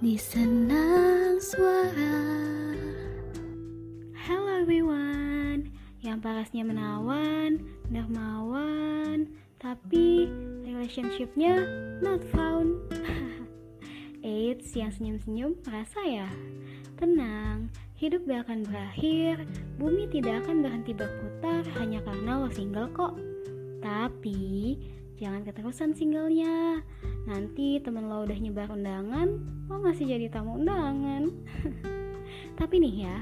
di senang suara. Hello everyone, yang parasnya menawan, dermawan, tapi relationshipnya not found. Eits, yang senyum-senyum merasa ya? Tenang, hidup gak akan berakhir, bumi tidak akan berhenti berputar hanya karena lo single kok. Tapi, jangan keterusan singlenya. Nanti temen lo udah nyebar undangan, lo masih jadi tamu undangan. Tapi nih ya,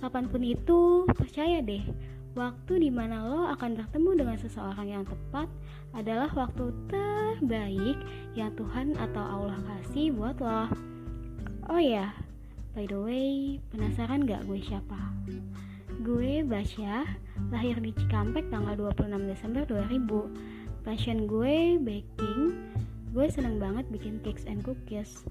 kapan pun itu, percaya deh, waktu di mana lo akan bertemu dengan seseorang yang tepat adalah waktu terbaik yang Tuhan atau Allah kasih buat lo. Oh ya, by the way, penasaran gak gue siapa? Gue Basya, lahir di Cikampek tanggal 26 Desember 2000 passion gue baking gue seneng banget bikin cakes and cookies.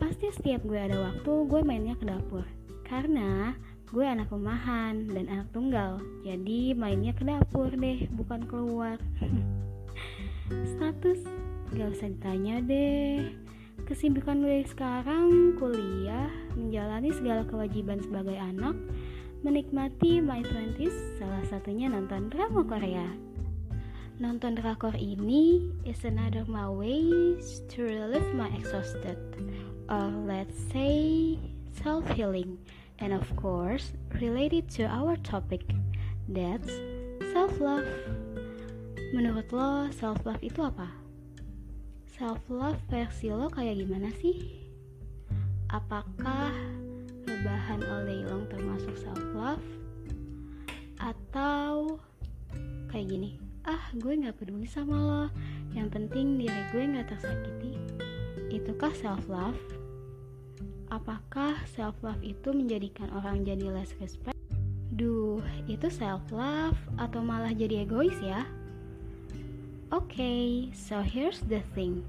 Pasti setiap gue ada waktu gue mainnya ke dapur. Karena gue anak rumahan dan anak tunggal jadi mainnya ke dapur deh bukan keluar. Status gak usah ditanya deh. Kesibukan gue sekarang kuliah menjalani segala kewajiban sebagai anak menikmati my 20s salah satunya nonton drama Korea Nonton drakor ini is another my ways to relieve my exhausted or let's say self-healing and of course related to our topic that's self-love menurut lo self-love itu apa? self-love versi lo kayak gimana sih? apakah rebahan all day long termasuk self-love? atau kayak gini ah gue gak peduli sama lo. Yang penting diri gue gak tersakiti. Itukah self love apakah self love itu menjadikan orang jadi less respect? Duh itu self love atau malah jadi egois ya? Oke okay, so here's the thing.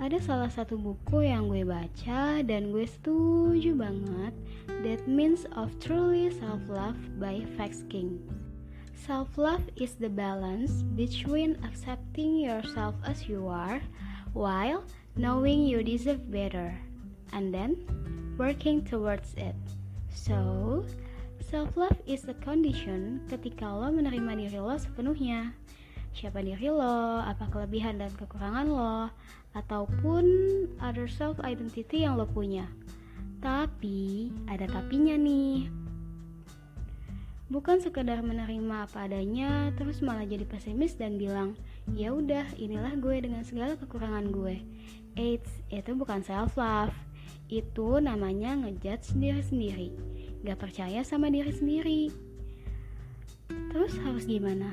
Ada salah satu buku yang gue baca dan gue setuju banget. That Means of Truly Self-Love by Fax King Self love is the balance between accepting yourself as you are while knowing you deserve better and then working towards it. So, self love is a condition ketika lo menerima diri lo sepenuhnya. Siapa diri lo, apa kelebihan dan kekurangan lo, ataupun other self identity yang lo punya. Tapi, ada tapinya nih bukan sekedar menerima apa adanya terus malah jadi pesimis dan bilang ya udah inilah gue dengan segala kekurangan gue. AIDS itu bukan self love itu namanya ngejudge diri sendiri. Gak percaya sama diri sendiri. Terus harus gimana?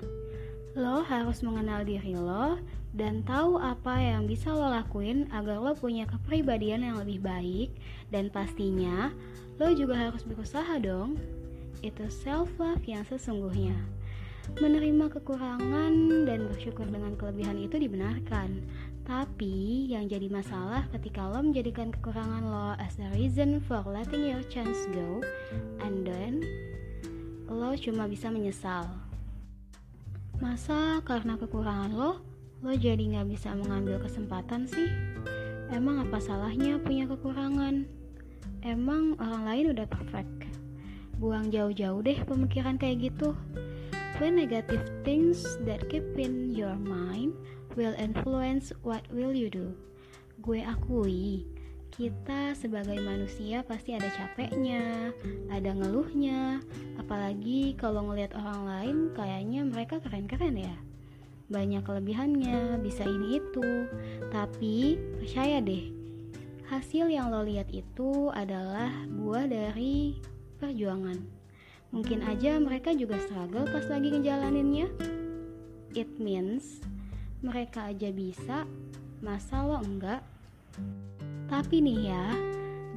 Lo harus mengenal diri lo dan tahu apa yang bisa lo lakuin agar lo punya kepribadian yang lebih baik dan pastinya lo juga harus berusaha dong itu self love yang sesungguhnya. Menerima kekurangan dan bersyukur dengan kelebihan itu dibenarkan. Tapi yang jadi masalah ketika lo menjadikan kekurangan lo as a reason for letting your chance go and then lo cuma bisa menyesal. Masa karena kekurangan lo, lo jadi nggak bisa mengambil kesempatan sih? Emang apa salahnya punya kekurangan? Emang orang lain udah perfect? Buang jauh-jauh deh pemikiran kayak gitu. When negative things that keep in your mind will influence what will you do. Gue akui, kita sebagai manusia pasti ada capeknya, ada ngeluhnya, apalagi kalau ngelihat orang lain kayaknya mereka keren-keren ya. Banyak kelebihannya, bisa ini itu. Tapi percaya deh, hasil yang lo lihat itu adalah buah dari perjuangan. Mungkin aja mereka juga struggle pas lagi ngejalaninnya. It means mereka aja bisa, masa lo enggak? Tapi nih ya,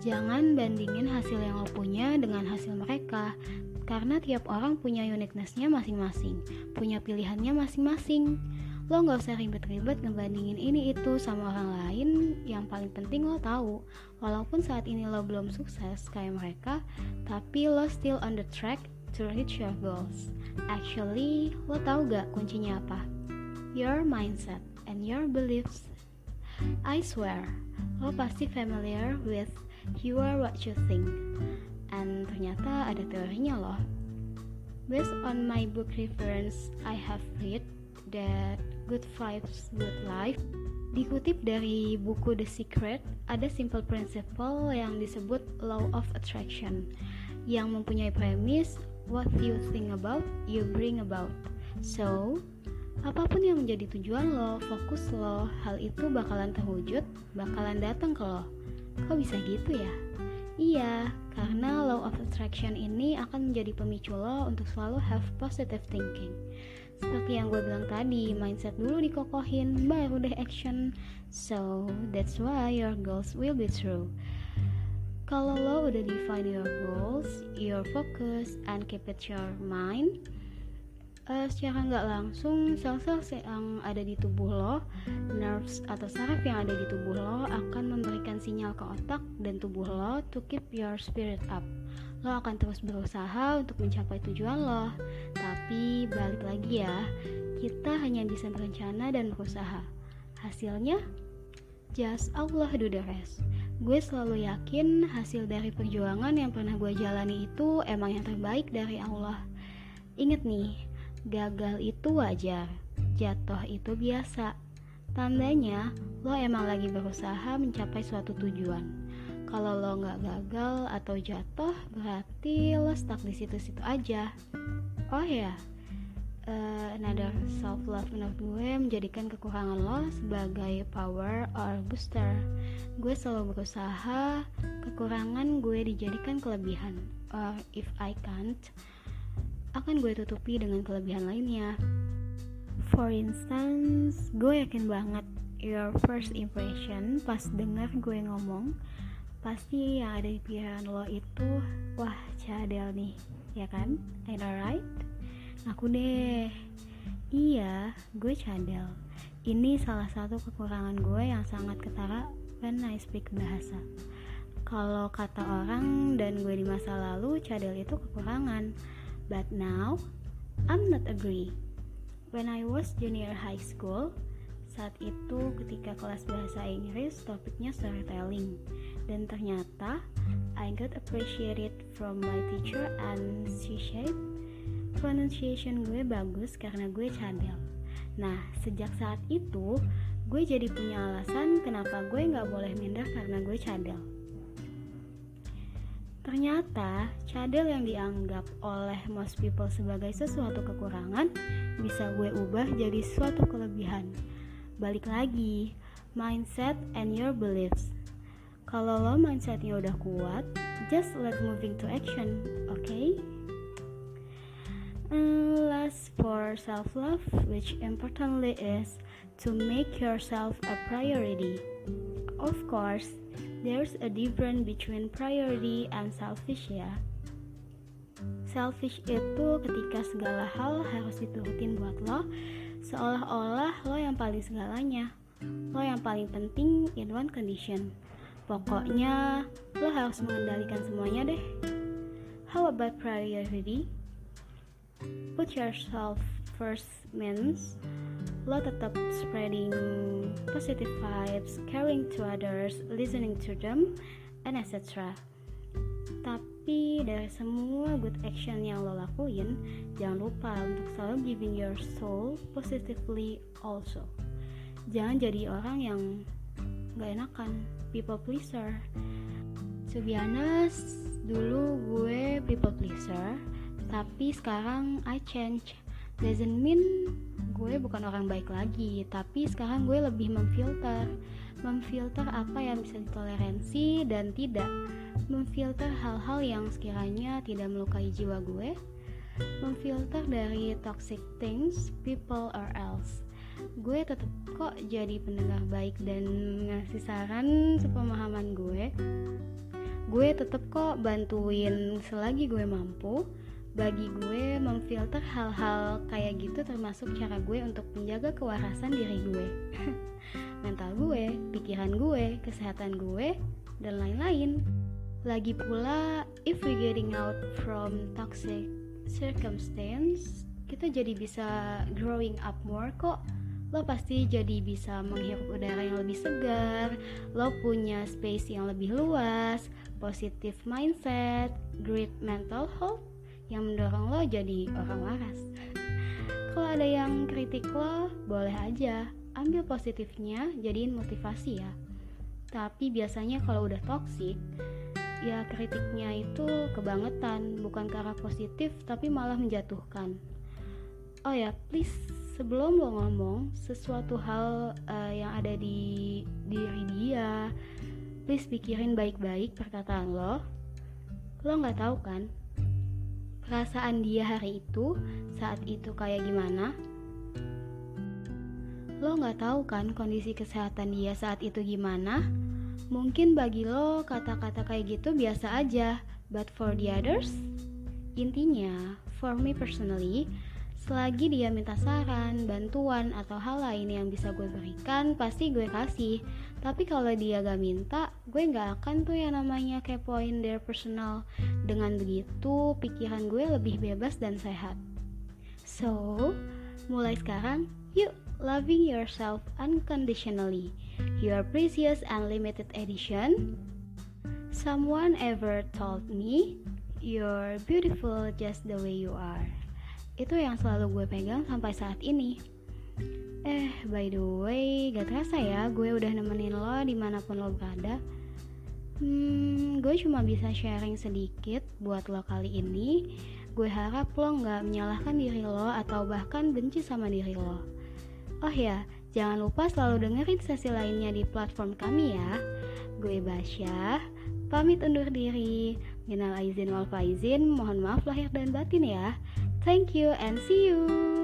jangan bandingin hasil yang lo punya dengan hasil mereka karena tiap orang punya uniquenessnya masing-masing, punya pilihannya masing-masing lo nggak usah ribet-ribet ngebandingin ini itu sama orang lain yang paling penting lo tahu walaupun saat ini lo belum sukses kayak mereka tapi lo still on the track to reach your goals actually lo tahu gak kuncinya apa your mindset and your beliefs I swear, lo pasti familiar with you are what you think. And ternyata ada teorinya loh. Based on my book reference, I have read that good vibes, good life Dikutip dari buku The Secret, ada simple principle yang disebut law of attraction yang mempunyai premis what you think about, you bring about. So, apa pun yang menjadi tujuan lo, fokus lo, hal itu bakalan terwujud, bakalan datang ke lo. Kok bisa gitu ya? Iya, karena law of attraction ini akan menjadi pemicu lo untuk selalu have positive thinking. Seperti yang gue bilang tadi, mindset dulu dikokohin, baru deh action. So, that's why your goals will be true. Kalau lo udah define your goals, your focus, and keep it your mind, uh, secara nggak langsung sel-sel yang ada di tubuh lo, nerves atau saraf yang ada di tubuh lo akan memberikan sinyal ke otak dan tubuh lo to keep your spirit up lo akan terus berusaha untuk mencapai tujuan lo. Tapi balik lagi ya, kita hanya bisa berencana dan berusaha. Hasilnya, just Allah do the rest. Gue selalu yakin hasil dari perjuangan yang pernah gue jalani itu emang yang terbaik dari Allah. Ingat nih, gagal itu wajar, jatuh itu biasa. Tandanya, lo emang lagi berusaha mencapai suatu tujuan kalau lo nggak gagal atau jatuh berarti lo stuck di situ-situ aja oh ya uh, another self love menurut gue menjadikan kekurangan lo sebagai power or booster. Gue selalu berusaha kekurangan gue dijadikan kelebihan. Or if I can't akan gue tutupi dengan kelebihan lainnya. For instance gue yakin banget your first impression pas dengar gue ngomong pasti yang ada di pikiran lo itu wah cadel nih ya kan? I know right? Aku deh. Iya gue cadel ini salah satu kekurangan gue yang sangat ketara when I speak bahasa. Kalau kata orang dan gue di masa lalu cadel itu kekurangan. But now I'm not agree. When I was junior high school saat itu ketika kelas bahasa Inggris topiknya storytelling dan ternyata I got appreciated from my teacher and she said pronunciation gue bagus karena gue cadel nah sejak saat itu gue jadi punya alasan kenapa gue nggak boleh minder karena gue cadel Ternyata, cadel yang dianggap oleh most people sebagai sesuatu kekurangan bisa gue ubah jadi suatu kelebihan. Balik lagi, mindset and your beliefs. Kalau lo mindsetnya udah kuat, just let moving to action, oke? Okay? Last for self love, which importantly is to make yourself a priority. Of course, there's a difference between priority and selfish ya. Selfish itu ketika segala hal harus diturutin buat lo, seolah-olah lo yang paling segalanya, lo yang paling penting in one condition. Pokoknya lo harus mengendalikan semuanya deh. How about priority? Put yourself first means lo tetap spreading positive vibes, caring to others, listening to them, and etc. Tapi dari semua good action yang lo lakuin, jangan lupa untuk selalu giving your soul positively also. Jangan jadi orang yang gak enakan people pleaser. To be honest dulu gue people pleaser tapi sekarang I change. Doesn't mean gue bukan orang baik lagi tapi sekarang gue lebih memfilter. Memfilter apa yang bisa ditoleransi dan tidak. Memfilter hal-hal yang sekiranya tidak melukai jiwa gue. Memfilter dari toxic things people or else gue tetap kok jadi pendengar baik dan ngasih saran sepemahaman gue. Gue tetap kok bantuin selagi gue mampu. Bagi gue memfilter hal-hal kayak gitu termasuk cara gue untuk menjaga kewarasan diri gue. Mental gue, pikiran gue, kesehatan gue, dan lain-lain. Lagi pula if we getting out from toxic circumstance kita jadi bisa growing up more kok lo pasti jadi bisa menghirup udara yang lebih segar, lo punya space yang lebih luas, positive mindset, great mental health yang mendorong lo jadi orang waras. Kalau ada yang kritik lo, boleh aja ambil positifnya, jadiin motivasi ya. Tapi biasanya kalau udah toxic, ya kritiknya itu kebangetan, bukan ke positif tapi malah menjatuhkan. Oh ya, please sebelum lo ngomong sesuatu hal uh, yang ada di diri dia, please pikirin baik-baik perkataan lo. Lo nggak tahu kan perasaan dia hari itu saat itu kayak gimana? Lo nggak tahu kan kondisi kesehatan dia saat itu gimana? Mungkin bagi lo kata-kata kayak gitu biasa aja, but for the others, intinya, for me personally, selagi dia minta saran, bantuan, atau hal lain yang bisa gue berikan, pasti gue kasih. Tapi kalau dia gak minta, gue gak akan tuh yang namanya kepoin their personal. Dengan begitu, pikiran gue lebih bebas dan sehat. So, mulai sekarang, yuk loving yourself unconditionally. Your precious and limited edition. Someone ever told me, you're beautiful just the way you are. Itu yang selalu gue pegang sampai saat ini. Eh, by the way, gak terasa ya gue udah nemenin lo di mana pun lo berada. Hmm, gue cuma bisa sharing sedikit buat lo kali ini. Gue harap lo gak menyalahkan diri lo atau bahkan benci sama diri lo. Oh ya, Jangan lupa selalu dengerin sesi lainnya di platform kami ya. Gue Basya, pamit undur diri. Minal aizin wal faizin, mohon maaf lahir dan batin ya. Thank you and see you.